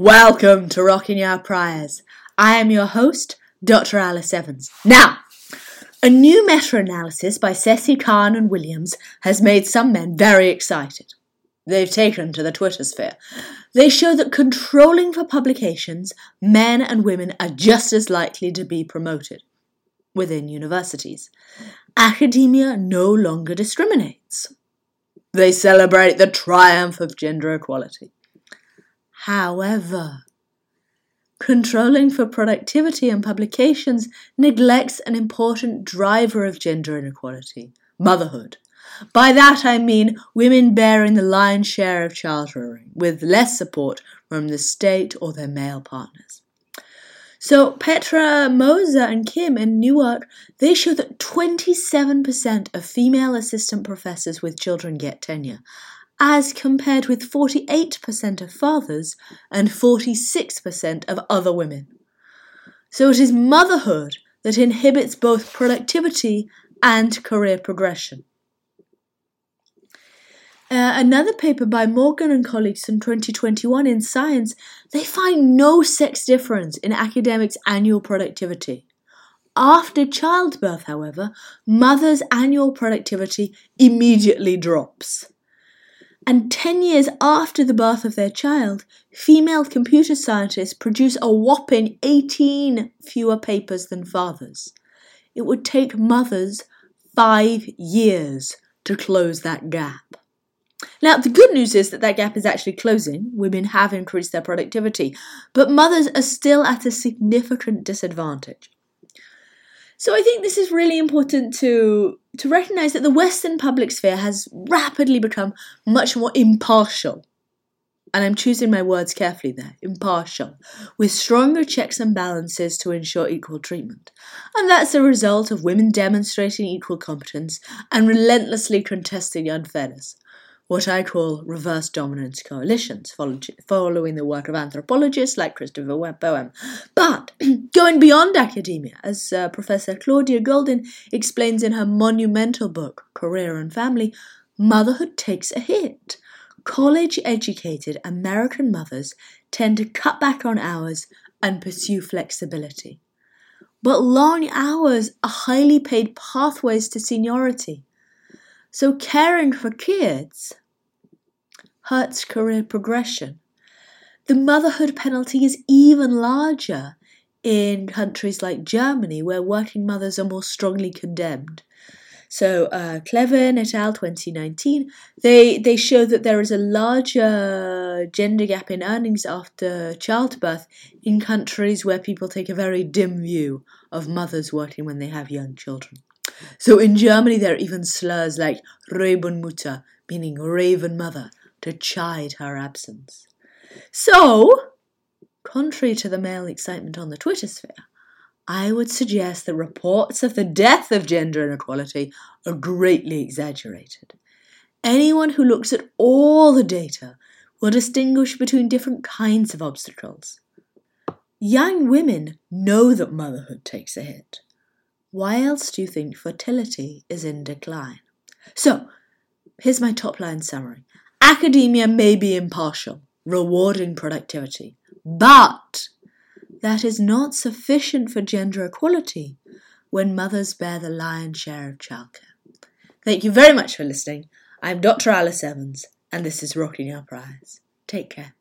Welcome to Rocking Your Priors. I am your host, Dr. Alice Evans. Now, a new meta analysis by Ceci Kahn and Williams has made some men very excited. They've taken to the Twitter sphere. They show that controlling for publications, men and women are just as likely to be promoted within universities. Academia no longer discriminates. They celebrate the triumph of gender equality. However, controlling for productivity and publications neglects an important driver of gender inequality motherhood. By that I mean women bearing the lion's share of child rearing, with less support from the state or their male partners. So Petra Moser and Kim in Newark, they show that 27% of female assistant professors with children get tenure, as compared with 48% of fathers and 46% of other women. So it is motherhood that inhibits both productivity and career progression. Uh, another paper by Morgan and colleagues in 2021 in Science, they find no sex difference in academics' annual productivity. After childbirth, however, mothers' annual productivity immediately drops. And 10 years after the birth of their child, female computer scientists produce a whopping 18 fewer papers than fathers. It would take mothers five years to close that gap. Now, the good news is that that gap is actually closing. Women have increased their productivity, but mothers are still at a significant disadvantage. So I think this is really important to to recognize that the western public sphere has rapidly become much more impartial. And I'm choosing my words carefully there, impartial, with stronger checks and balances to ensure equal treatment. And that's a result of women demonstrating equal competence and relentlessly contesting unfairness what I call reverse dominance coalitions, following the work of anthropologists like Christopher Boehm. But going beyond academia, as uh, Professor Claudia Goldin explains in her monumental book, Career and Family, motherhood takes a hit. College educated American mothers tend to cut back on hours and pursue flexibility. But long hours are highly paid pathways to seniority. So caring for kids hurts career progression. The motherhood penalty is even larger in countries like Germany, where working mothers are more strongly condemned. So, uh, Kleven et al. 2019, they, they show that there is a larger gender gap in earnings after childbirth in countries where people take a very dim view of mothers working when they have young children. So in Germany, there are even slurs like Rabenmutter, meaning raven mother, to chide her absence. So, contrary to the male excitement on the Twitter sphere, I would suggest that reports of the death of gender inequality are greatly exaggerated. Anyone who looks at all the data will distinguish between different kinds of obstacles. Young women know that motherhood takes a hit. Why else do you think fertility is in decline? So, here's my top line summary. Academia may be impartial, rewarding productivity, but that is not sufficient for gender equality when mothers bear the lion's share of childcare. Thank you very much for listening. I'm Dr. Alice Evans, and this is Rocking Our Priors. Take care.